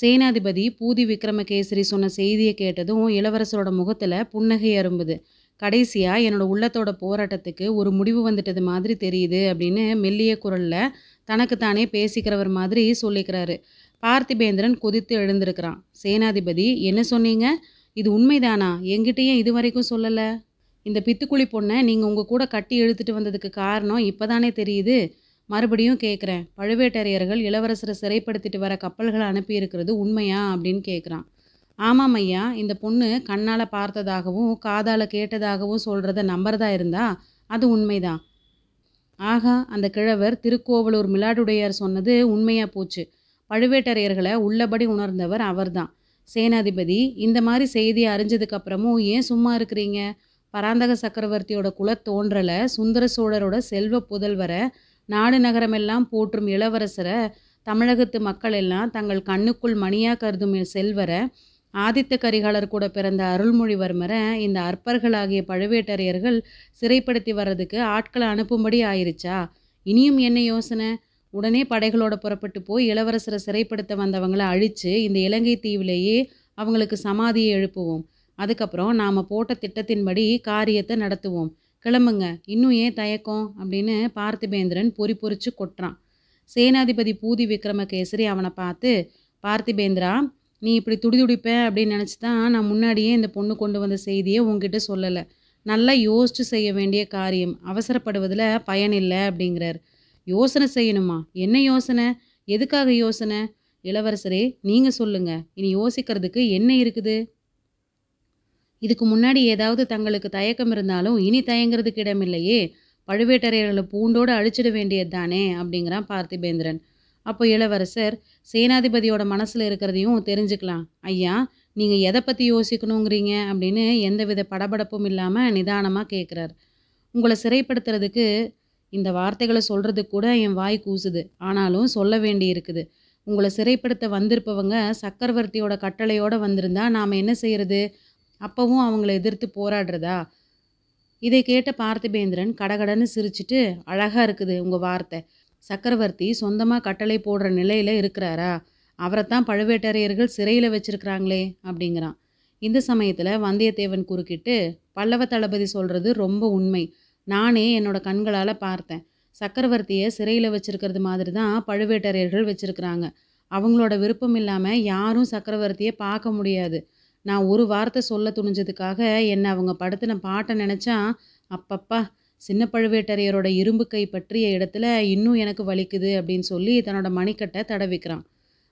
சேனாதிபதி பூதி விக்ரமகேசரி சொன்ன செய்தியை கேட்டதும் இளவரசரோட முகத்தில் புன்னகை அரும்புது. கடைசியாக என்னோட உள்ளத்தோட போராட்டத்துக்கு ஒரு முடிவு வந்துட்டது மாதிரி தெரியுது அப்படின்னு மெல்லிய குரலில் தனக்குத்தானே பேசிக்கிறவர் மாதிரி சொல்லிக்கிறாரு. பார்த்திபேந்திரன் கொதித்து எழுந்திருக்கிறான். சேனாதிபதி என்ன சொன்னீங்க? இது உண்மைதானா? என்கிட்டயும் இது வரைக்கும் சொல்லலை. இந்த பித்துக்குழி பொண்ணை நீங்கள் உங்கள் கூட கட்டி இழுத்துட்டு வந்ததுக்கு காரணம் இப்போதானே தெரியுது. மறுபடியும் கேட்குறேன் பழுவேட்டரையர்கள் இளவரசரை சிறைப்படுத்திட்டு வர கப்பல்களை அனுப்பியிருக்கிறது உண்மையா அப்படின்னு கேட்குறான் ஆமாம் ஐயா இந்த பொண்ணு கண்ணால் பார்த்ததாகவும் காதால் கேட்டதாகவும் சொல்கிறத நம்புறதா இருந்தா அது உண்மைதான் ஆகா அந்த கிழவர் திருக்கோவலூர் மிலாடுடையார் சொன்னது உண்மையாக போச்சு. பழுவேட்டரையர்களை உள்ளபடி உணர்ந்தவர் அவர்தான். சேனாதிபதி இந்த மாதிரி செய்தி அறிஞ்சதுக்கு அப்புறமும் ஏன் சும்மா இருக்கிறீங்க? பராந்தக சக்கரவர்த்தியோட குலத்தோன்றலை சுந்தர சோழரோட செல்வ புதல்வரை நாடு நகரமெல்லாம் போற்றும் இளவரசரை தமிழகத்து மக்கள் எல்லாம் தங்கள் கண்ணுக்குள் மணியாக கருதும் செல்வரை ஆதித்த கரிகாலர் கூட பிறந்த அருள்மொழிவர்மரை இந்த அற்பர்களாகிய பழுவேட்டரையர்கள் சிறைப்படுத்தி வர்றதுக்கு ஆட்களை அனுப்பும்படி ஆயிருச்சா? இனியும் என்ன யோசனை? உடனே படைகளோட புறப்பட்டு போய் இளவரசரை சிறைப்படுத்த வந்தவங்களை அழித்து இந்த இலங்கை தீவிலேயே அவங்களுக்கு சமாதியை எழுப்புவோம். அதுக்கப்புறம் நாம் போட்ட திட்டத்தின்படி காரியத்தை நடத்துவோம். கிளம்புங்க. இன்னும் ஏன் தயக்கம்? அப்படின்னு பார்த்திபேந்திரன் பொறி பொறிச்சு கொட்டுறான். சேனாதிபதி பூதி விக்ரமகேசரி அவனை பார்த்து பார்த்திபேந்திரா நீ இப்படி துடிதுடிப்ப? அப்படின்னு நினச்சி தான் நான் முன்னாடியே இந்த பொண்ணு கொண்டு வந்த செய்தியை உங்ககிட்ட சொல்லலை. நல்லா யோசிச்சு செய்ய வேண்டிய காரியம். அவசரப்படுவதில் பயனில்லை அப்படிங்கிறார். யோசனை செய்யணுமா? என்ன யோசனை? எதுக்காக யோசனை? இளவரசரே நீங்கள் சொல்லுங்கள் இனி யோசிக்கிறதுக்கு என்ன இருக்குது? இதுக்கு முன்னாடி ஏதாவது தங்களுக்கு தயக்கம் இருந்தாலும் இனி தயங்குறதுக்கு இடமில்லையே பழுவேட்டரையர்களை பூண்டோடு அழிச்சிட வேண்டியது தானே அப்படிங்கிறான் பார்த்திபேந்திரன். அப்போ இளவரசர் சேனாதிபதியோட மனசில் இருக்கிறதையும் தெரிஞ்சுக்கலாம். ஐயா நீங்கள் எதை பற்றி யோசிக்கணுங்கிறீங்க? அப்படின்னு எந்தவித படபடப்பும் இல்லாமல் நிதானமாக கேட்குறார் உங்களை சிறைப்படுத்துறதுக்கு இந்த வார்த்தைகளை சொல்கிறதுக்கு கூட என் வாய் கூசுது. ஆனாலும் சொல்ல வேண்டி இருக்குது. உங்களை சிறைப்படுத்த வந்திருப்பவங்க சக்கரவர்த்தியோட கட்டளையோடு வந்திருந்தா நாம் என்ன செய்கிறது அப்பவும் அவங்கள எதிர்த்து போராடுறதா? இதை கேட்ட பார்த்திபேந்திரன் கடகடன்னு சிரிச்சிட்டு அழகாக இருக்குது உங்கள் வார்த்தை. சக்கரவர்த்தி சொந்தமாக கட்டளை போடுற நிலையில் இருக்கிறாரா? அவரைத்தான் பழுவேட்டரையர்கள் சிறையில் வச்சிருக்கிறாங்களே அப்படிங்கிறான். இந்த சமயத்தில் வந்தியத்தேவன் குறுக்கிட்டு பல்லவ தளபதி சொல்கிறது ரொம்ப உண்மை. நானே என்னோட கண்களால் பார்த்தேன். சக்கரவர்த்தியை சிறையில் வச்சிருக்கிறது மாதிரி தான் பழுவேட்டரையர்கள் வச்சிருக்கிறாங்க. அவங்களோட விருப்பம் இல்லாமல் யாரும் சக்கரவர்த்தியை பார்க்க முடியாது. நான் ஒரு வார்த்தை சொல்ல துணிஞ்சதுக்காக என்னை அவங்க படுத்தின பாட்டை நினச்சா அப்பப்பா சின்ன பழுவேட்டரையரோட இரும்பு கை பற்றிய இடத்துல இன்னும் எனக்கு வலிக்குது அப்படின்னு சொல்லி தன்னோட மணிக்கட்டை தடவிக்கிறான்.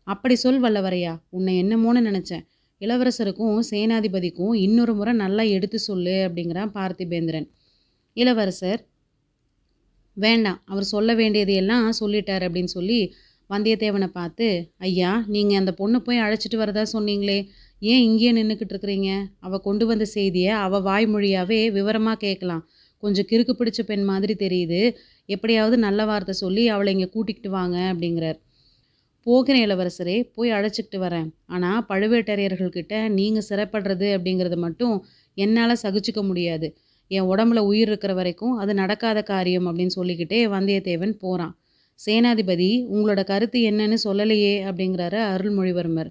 அப்படி சொல் வல்லவரையா உன்னை என்னமோன்னு நினச்சேன். இளவரசருக்கும் சேனாதிபதிக்கும் இன்னொரு முறை நல்லா எடுத்து சொல்லு அப்படிங்கிறான் பார்த்திபேந்திரன். இளவரசர் வேண்டாம் அவர் சொல்ல வேண்டியது எல்லாம் சொல்லிட்டார் அப்படின்னு சொல்லி வந்தியத்தேவனை பார்த்து ஐயா நீங்கள் அந்த பொண்ணு போய் அழைச்சிட்டு வரதா சொன்னீங்களே ஏன் இங்கேயே நின்றுக்கிட்டு இருக்கிறீங்க அவள் கொண்டு வந்த செய்தியை அவள் வாய்மொழியாகவே விவரமாக கேட்கலாம். கொஞ்சம் கிறுக்கு பிடிச்ச பெண் மாதிரி தெரியுது. எப்படியாவது நல்ல வார்த்தை சொல்லி அவளை இங்கே கூட்டிக்கிட்டு வாங்க அப்படிங்கிறார். போகிற இளவரசரே போய் அழைச்சிக்கிட்டு வரேன். ஆனால் பழுவேட்டரையர்கள்கிட்ட நீங்கள் சிறப்படுறது அப்படிங்கிறத மட்டும் என்னால் சகிச்சுக்க முடியாது. என் உடம்புல உயிர் இருக்கிற வரைக்கும் அது நடக்காத காரியம் அப்படின்னு சொல்லிக்கிட்டே வந்தியத்தேவன் போகிறான் சேனாதிபதி உங்களோட கருத்து என்னன்னு சொல்லலையே அப்படிங்கிறாரு அருள்மொழிவர்மர்.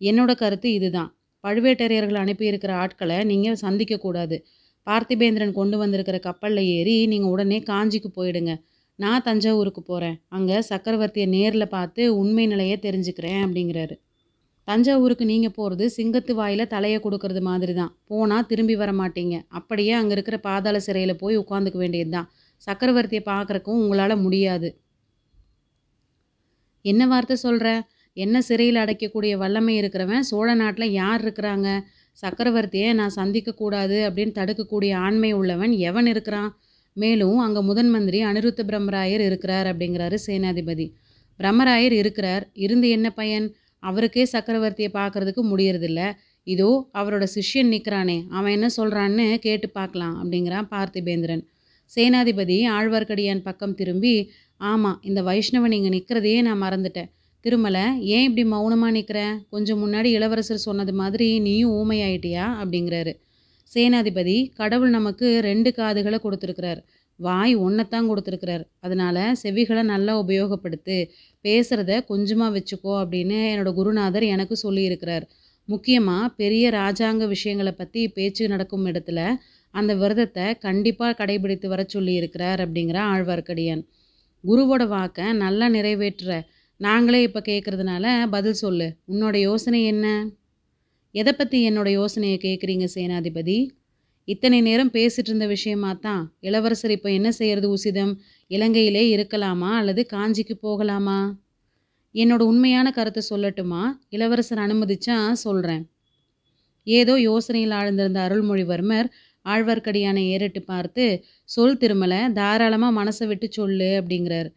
என்னோட கருத்து இதுதான். பழுவேட்டரையர்கள் அனுப்பியிருக்கிற ஆட்களை நீங்கள் சந்திக்கக்கூடாது. பார்த்திபேந்திரன் கொண்டு வந்திருக்கிற கப்பலில் ஏறி நீங்கள் உடனே காஞ்சிக்கு போயிடுங்க. நான் தஞ்சாவூருக்கு போகிறேன் அங்கே சக்கரவர்த்தியை நேரில் பார்த்து உண்மை நிலையை தெரிஞ்சுக்கிறேன் அப்படிங்கிறாரு. தஞ்சாவூருக்கு நீங்கள் போகிறது சிங்கத்து வாயில் தலையை கொடுக்கறது மாதிரி தான் போனால் திரும்பி வர மாட்டீங்க. அப்படியே அங்கே இருக்கிற பாதாள சிறையில் போய் உட்காந்துக்க வேண்டியது தான் சக்கரவர்த்தியை பார்க்குறக்கும் உங்களால் முடியாது. என்ன வார்த்தை சொல்கிறேன் என்ன சிறையில் அடைக்கக்கூடிய வல்லமை இருக்கிறவன் சோழ நாட்டில் யார் இருக்கிறாங்க? சக்கரவர்த்தியை நான் சந்திக்கக்கூடாது அப்படின்னு தடுக்கக்கூடிய ஆண்மை உள்ளவன் எவன் இருக்கிறான்? மேலும் அங்கே முதன் மந்திரி அனிருத்த பிரம்மராயர் இருக்கிறார் அப்படிங்கிறாரு சேனாதிபதி. பிரம்மராயர் இருக்கிறார். இருந்து என்ன பயன்? அவருக்கே சக்கரவர்த்தியை பார்க்கறதுக்கு முடியறதில்ல. இதோ அவரோட சிஷ்யன் நிற்கிறானே அவன் என்ன சொல்கிறான்னு கேட்டு பார்க்கலாம் அப்படிங்கிறான் பார்த்திபேந்திரன். சேனாதிபதி ஆழ்வார்க்கடியான் பக்கம் திரும்பி ஆமாம் இந்த வைஷ்ணவன் இங்கே நிற்கிறதையே நான் மறந்துட்டேன். திருமலை ஏன் இப்படி மௌனமாக நிற்கிற கொஞ்சம் முன்னாடி இளவரசர் சொன்னது மாதிரி நீயும் ஊமையாயிட்டியா? அப்படிங்கிறாரு. சேனாதிபதி கடவுள் நமக்கு ரெண்டு காதுகளை கொடுத்துருக்கிறார். வாய் ஒன்றைத்தான் கொடுத்துருக்கிறார். அதனால் செவிகளை நல்லா உபயோகப்படுத்து. பேசுகிறத கொஞ்சமாக வச்சுக்கோ அப்படின்னு என்னோடய குருநாதர் எனக்கு சொல்லியிருக்கிறார். முக்கியமாக பெரிய ராஜாங்க விஷயங்களை பற்றி பேச்சு நடக்கும் இடத்துல அந்த விரதத்தை கண்டிப்பாக கடைபிடித்து வர சொல்லியிருக்கிறார் அப்படிங்கிற ஆழ்வார்க்கடியான். குருவோட வாக்கை நல்லா நிறைவேற்றுற நாங்களே இப்போ கேட்குறதுனால பதில் சொல்லு. உன்னோட யோசனை என்ன? எதை பற்றி என்னோட யோசனையை கேட்குறீங்க சேனாதிபதி? இத்தனை நேரம் பேசிட்டு இருந்த விஷயமா தான் இளவரசர் இப்போ என்ன செய்யறது உசிதம்? இலங்கையிலே இருக்கலாமா அல்லது காஞ்சிக்கு போகலாமா? என்னோட உண்மையான கருத்தை சொல்லட்டுமா? இளவரசர் அனுமதிச்சா சொல்கிறேன் ஏதோ யோசனையில் ஆழ்ந்திருந்த அருள்மொழிவர்மர் ஆழ்வார்க்கடியானை ஏறிட்டு பார்த்து சொல் திருமலை தாராளமாக மனசை விட்டு சொல்லு அப்படிங்கிறார்.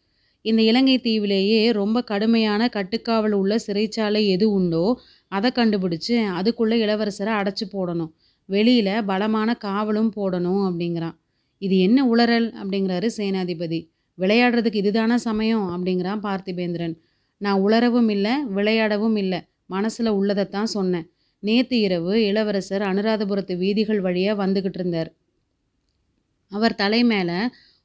இந்த இலங்கை தீவிலேயே ரொம்ப கடுமையான கட்டுக்காவல் உள்ள சிறைச்சாலை எது உண்டோ அதை கண்டுபிடிச்சு அதுக்குள்ளே இளவரசரை அடைச்சி போடணும். வெளியில் பலமான காவலும் போடணும் அப்படிங்கிறான். இது என்ன உளறல் அப்படிங்கிறாரு சேனாதிபதி. விளையாடுறதுக்கு இதுதான சமயம் அப்படிங்கிறான் பார்த்திபேந்திரன். நான் உளரவும் இல்லை விளையாடவும் இல்லை. மனசில் உள்ளதைத்தான் சொன்னேன். நேற்று இரவு இளவரசர் அனுராதபுரத்து வீதிகள் வழியாக வந்துக்கிட்டு இருந்தார். அவர் தலை மேலே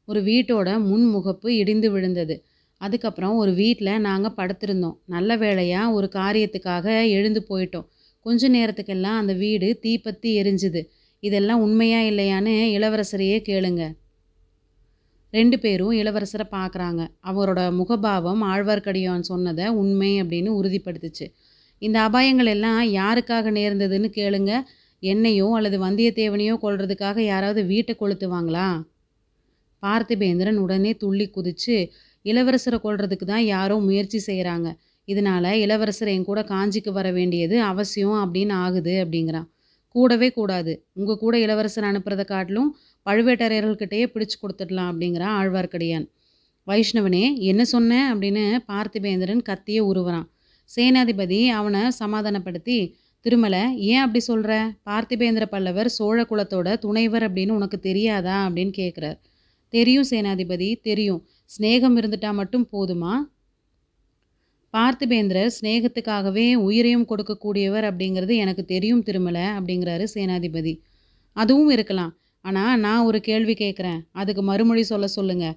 ஒரு வீட்டோட முன் முகப்பு இடிந்து விழுந்தது. அதுக்கப்புறம் ஒரு வீட்டில் நாங்கள் படுத்திருந்தோம். நல்ல வேளையாக ஒரு காரியத்துக்காக எழுந்து போயிட்டோம். கொஞ்ச நேரத்துக்கெல்லாம் அந்த வீடு தீப்பத்தி எரிஞ்சுது. இதெல்லாம் உண்மையா இல்லையான்னு இளவரசரையே கேளுங்க. ரெண்டு பேரும் இளவரசரை பார்க்குறாங்க அவரோட முகபாவம் ஆழ்வார்க்கடியான் சொன்னதை உண்மை அப்படின்னு உறுதிப்படுத்துச்சு. இந்த அபாயங்கள் எல்லாம் யாருக்காக நேர்ந்ததுன்னு கேளுங்க. என்னையோ அல்லது வந்தியத்தேவனையோ கொள்றதுக்காக யாராவது வீட்டை கொளுத்துவாங்களா? பார்த்திபேந்திரன் உடனே துள்ளி குதிச்சு இளவரசரை கொள்றதுக்கு தான் யாரோ முயற்சி செய்கிறாங்க இதனால இளவரசர் என் கூட காஞ்சிக்கு வர வேண்டியது அவசியம் அப்படின்னு ஆகுது அப்படிங்கிறான். கூடவே கூடாது. உங்கள் கூட இளவரசர் அனுப்புறதை காட்டிலும் பழுவேட்டரையர்கள்கிட்டயே பிடிச்சு கொடுத்துடலாம் அப்படிங்கிறான் ஆழ்வார்க்கடியான். வைஷ்ணவனே என்ன சொன்னேன் அப்படின்னு பார்த்திபேந்திரன் கத்தியே உருவுறான். சேனாதிபதி அவனை சமாதானப்படுத்தி திருமலை ஏன் அப்படி சொல்கிற பார்த்திபேந்திர பல்லவர் சோழ குலத்தோட துணைவர் அப்படின்னு உனக்கு தெரியாதா? அப்படின்னு கேட்குறார் தெரியும் சேனாதிபதி தெரியும். சிநேகம் இருந்துட்டா மட்டும் போதுமா? பார்த்திபேந்திரர் ஸ்நேகத்துக்காகவே உயிரையும் கொடுக்கக்கூடியவர் அப்படிங்கிறது எனக்கு தெரியும் திருமலை அப்படிங்கிறாரு சேனாதிபதி. அதுவும் இருக்கலாம். ஆனால் நான் ஒரு கேள்வி கேட்குறேன் அதுக்கு மறுமொழி சொல்ல சொல்லுங்கள்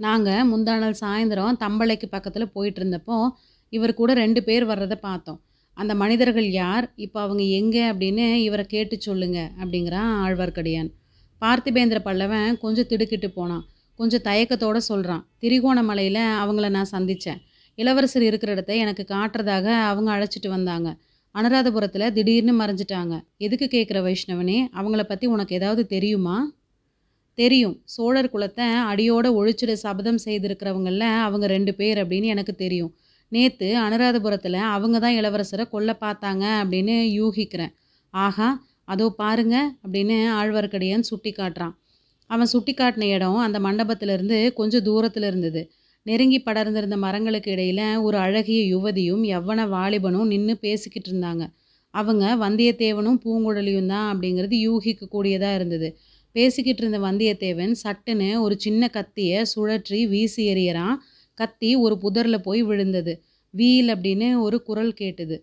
நாங்கள் முந்தா நாள் சாயந்தரம் தம்பளைக்கு பக்கத்தில் போயிட்டு இருந்தப்போ இவர் கூட ரெண்டு பேர் வர்றதை பார்த்தோம். அந்த மனிதர்கள் யார்? இப்போ அவங்க எங்கே அப்படின்னு இவரை கேட்டு சொல்லுங்க அப்படிங்கிறான் ஆழ்வார்க்கடியான். பார்த்திபேந்திர பல்லவன் கொஞ்சம் திடுக்கிட்டு போனான். கொஞ்சம் தயக்கத்தோடு சொல்கிறான் திரிகோணமலையில் அவங்கள நான் சந்தித்தேன் இளவரசர் இருக்கிற இடத்த எனக்கு காட்டுறதாக அவங்க அழைச்சிட்டு வந்தாங்க. அனுராதபுரத்தில் திடீர்னு மறைஞ்சிட்டாங்க. எதுக்கு கேட்குற வைஷ்ணவனே அவங்கள பற்றி உனக்கு ஏதாவது தெரியுமா? தெரியும். சோழர் குலத்தை அடியோட ஒழிச்சிட சபதம் செய்திருக்கிறவங்களில் அவங்க ரெண்டு பேர் அப்படின்னு எனக்கு தெரியும். நேற்று அனுராதபுரத்தில் அவங்க தான் இளவரசரை கொல்ல பார்த்தாங்க அப்படின்னு யூகிக்கிறேன். ஆகா அதோ பாருங்க அப்படின்னு ஆழ்வார்க்கடியான் சுட்டி காட்டுறான் அவன் சுட்டி காட்டின இடம் அந்த மண்டபத்திலிருந்து கொஞ்சம் தூரத்தில் இருந்தது. நெருங்கி படர்ந்திருந்த மரங்களுக்கு இடையில் ஒரு அழகிய யுவதியும் எவ்வன வாலிபனும் நின்று பேசிக்கிட்டு இருந்தாங்க. அவங்க வந்தியத்தேவனும் பூங்குழலியும் தான் அப்படிங்கிறது யூகிக்க கூடியதாக இருந்தது. பேசிக்கிட்டு இருந்த வந்தியத்தேவன் சட்டுன்னு ஒரு சின்ன கத்தியை சுழற்றி வீசி எறியறான். கத்தி ஒரு புதரில் போய் விழுந்தது. வீல் அப்படின்னு ஒரு குரல் கேட்டுது.